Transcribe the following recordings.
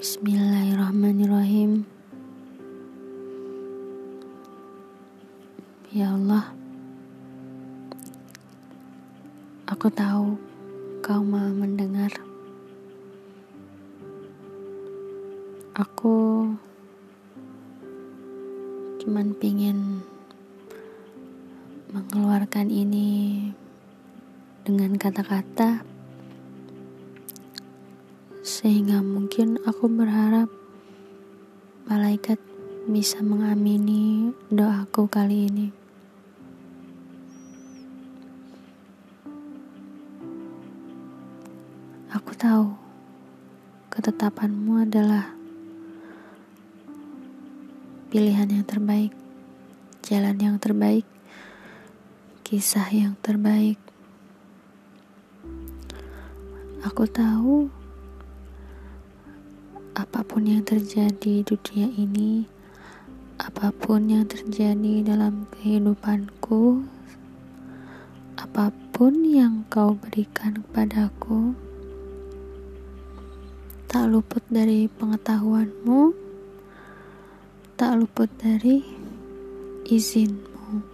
Bismillahirrahmanirrahim. Ya Allah, aku tahu kau mau mendengar. Aku cuman pingin mengeluarkan ini dengan kata-kata sehingga mungkin aku berharap malaikat bisa mengamini doaku kali ini. Aku tahu ketetapanmu adalah pilihan yang terbaik, jalan yang terbaik, kisah yang terbaik. Aku tahu apa pun yang terjadi di dunia ini, apa pun yang terjadi dalam kehidupanku, apa pun yang kau berikan kepadaku, tak luput dari pengetahuanmu tak luput dari izinmu.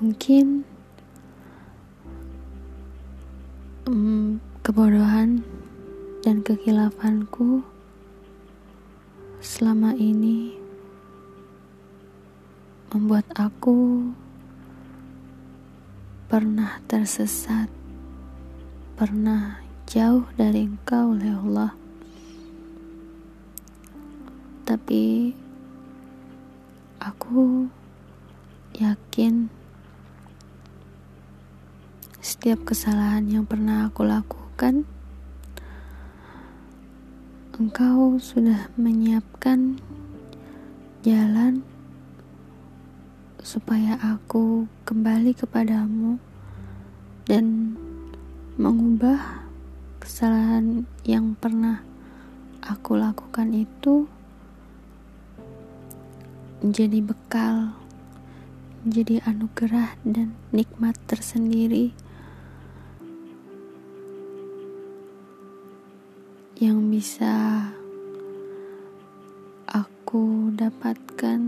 Mungkin um, kebodohan dan kekilafanku selama ini membuat aku pernah tersesat, pernah jauh dari Engkau, oleh Allah. Tapi aku yakin setiap kesalahan yang pernah aku lakukan engkau sudah menyiapkan jalan supaya aku kembali kepadamu dan mengubah kesalahan yang pernah aku lakukan itu menjadi bekal, menjadi anugerah dan nikmat tersendiri yang bisa aku dapatkan,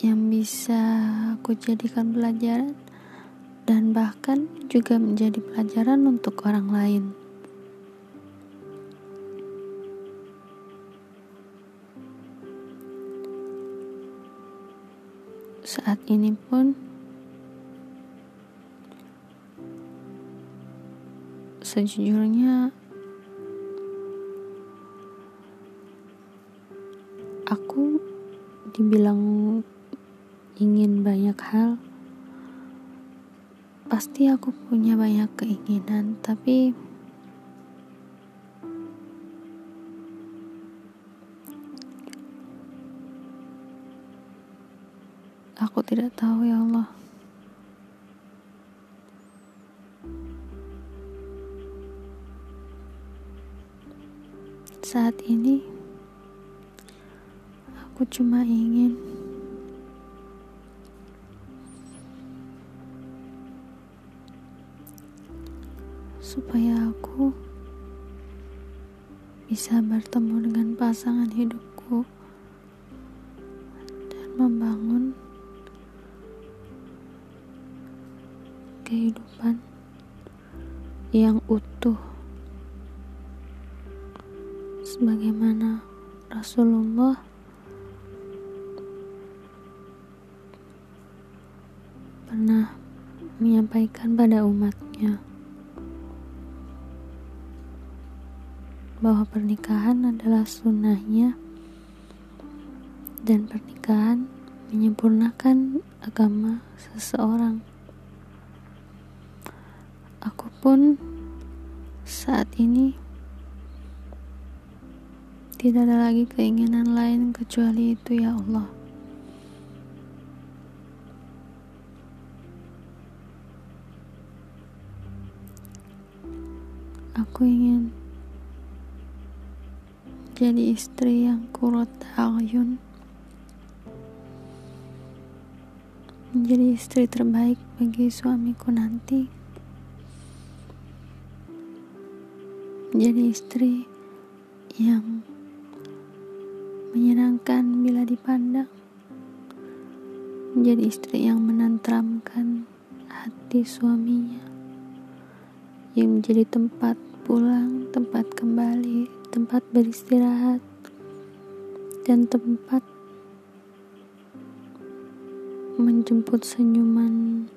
yang bisa aku jadikan pelajaran, dan bahkan juga menjadi pelajaran untuk orang lain. saat ini pun sejujurnya aku dibilang ingin banyak hal pasti aku punya banyak keinginan tapi Aku tidak tahu ya Allah. Saat ini aku cuma ingin supaya aku bisa bertemu dengan pasangan hidupku dan membangun kehidupan yang utuh sebagaimana Rasulullah pernah menyampaikan pada umatnya bahwa pernikahan adalah sunnahnya dan pernikahan menyempurnakan agama seseorang. Aku pun saat ini tidak ada lagi keinginan lain kecuali itu ya Allah. Aku ingin jadi istri yang kurut ayun menjadi istri terbaik bagi suamiku nanti menjadi istri yang menyenangkan bila dipandang, menjadi istri yang menentramkan hati suaminya, yang menjadi tempat pulang, tempat kembali, tempat beristirahat, dan tempat menjemput senyuman.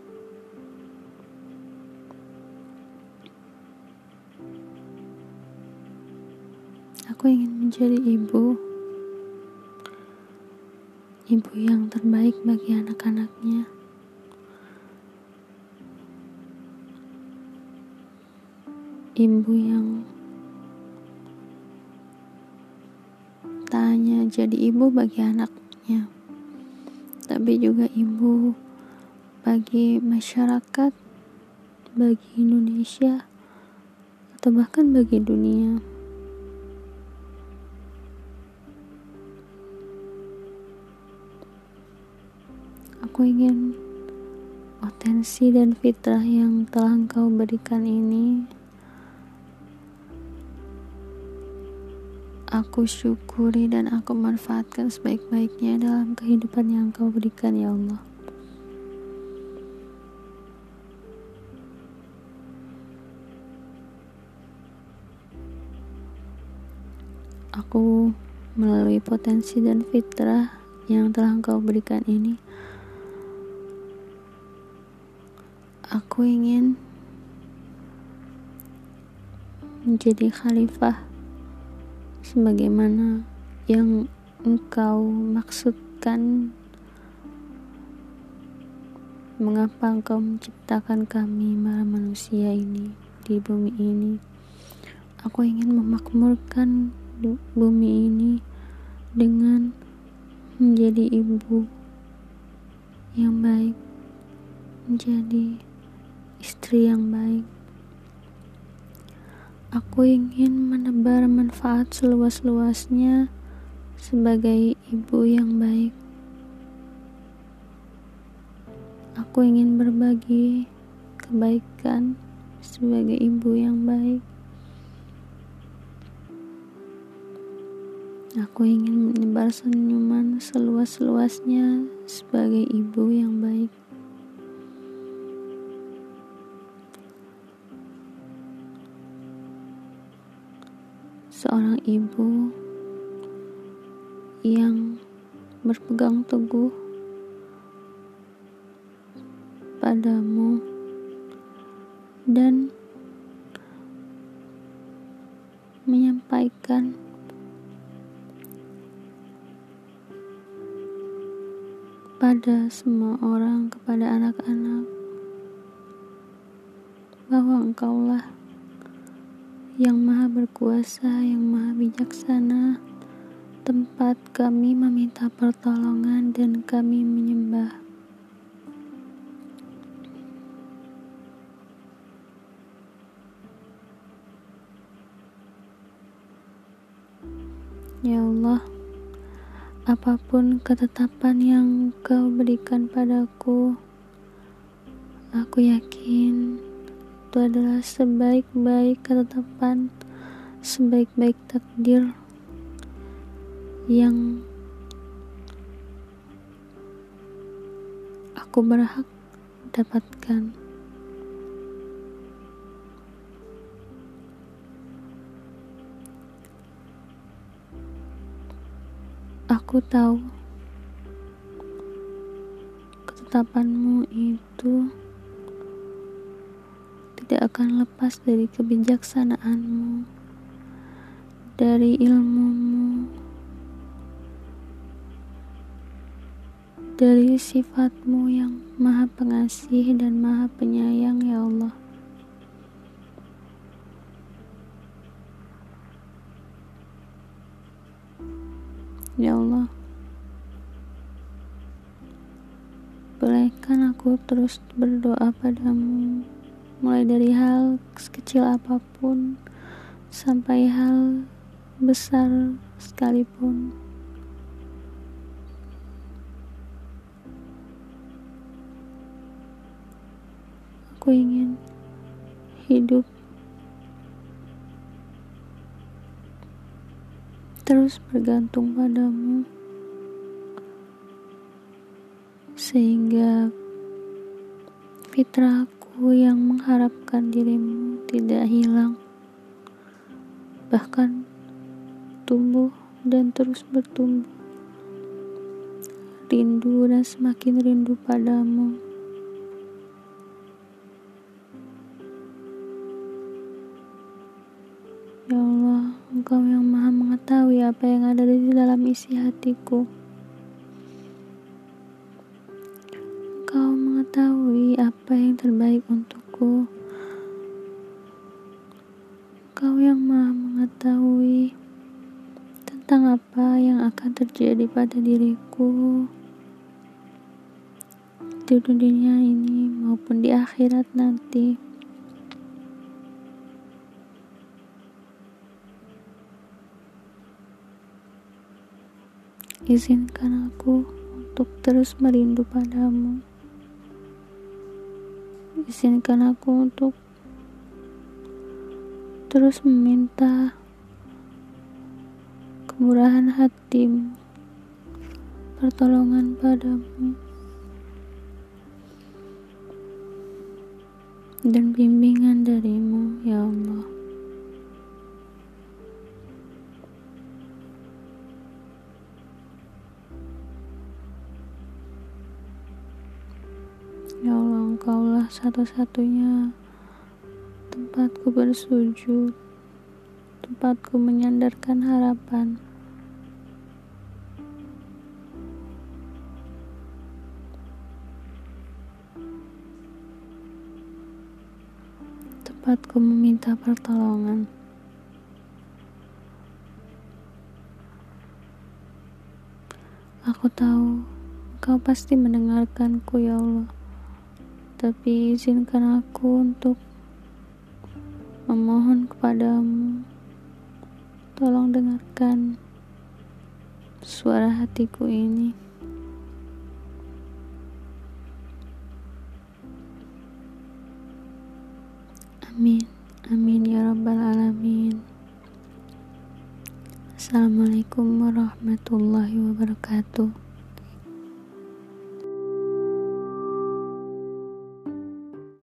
Aku ingin menjadi ibu, ibu yang terbaik bagi anak-anaknya. Ibu yang tak hanya jadi ibu bagi anaknya, tapi juga ibu bagi masyarakat, bagi Indonesia, atau bahkan bagi dunia. Aku ingin potensi dan fitrah yang telah engkau berikan ini. Aku syukuri dan aku manfaatkan sebaik-baiknya dalam kehidupan yang engkau berikan ya Allah. Aku melalui potensi dan fitrah yang telah engkau berikan ini Aku ingin menjadi khalifah sebagaimana yang engkau maksudkan. Mengapa engkau menciptakan kami manusia ini di bumi ini? Aku ingin memakmurkan bumi ini dengan menjadi ibu yang baik menjadi istri yang baik. Aku ingin menebar manfaat seluas-luasnya sebagai ibu yang baik. Aku ingin berbagi kebaikan sebagai ibu yang baik. Aku ingin menebar senyuman seluas-luasnya sebagai ibu yang baik. Seorang ibu yang berpegang teguh padamu dan menyampaikan pada semua orang, kepada anak-anak, bahwa Engkaulah yang maha berkuasa, yang maha bijaksana, tempat kami meminta pertolongan dan kami menyembah. Ya Allah, apa pun ketetapan yang Kau berikan padaku, aku yakin itu adalah sebaik-baik ketetapan, sebaik-baik takdir yang aku berhak dapatkan. Aku tahu ketetapanmu itu tidak akan lepas dari kebijaksanaanmu, dari ilmumu, dari sifatmu yang maha pengasih dan maha penyayang ya Allah. Ya Allah, bolehkan aku terus berdoa padamu mulai dari hal sekecil apa pun sampai hal besar sekalipun. Aku ingin hidup terus bergantung padamu, sehingga fitrahku yang mengharapkan dirimu tidak hilang, bahkan tumbuh dan terus bertumbuh. Rindu dan semakin rindu padamu. Ya Allah, Engkau yang maha mengetahui apa yang ada di dalam isi hatiku. Untukku. Engkau yang maha mengetahui tentang apa yang akan terjadi pada diriku di dunia ini maupun di akhirat nanti. Izinkan aku untuk terus merindu padamu. Izinkan aku untuk terus meminta kemurahan hatimu, pertolongan padamu, dan bimbingan darimu, ya Allah. Engkaulah satu-satunya tempatku bersujud, tempatku menyandarkan harapan. Tempatku meminta pertolongan. Aku tahu Engkau pasti mendengarkanku ya Allah tapi izinkan aku untuk memohon kepadamu. Tolong dengarkan suara hatiku ini. Amin. Amin ya rabbal alamin. Assalamualaikum warahmatullahi wabarakatuh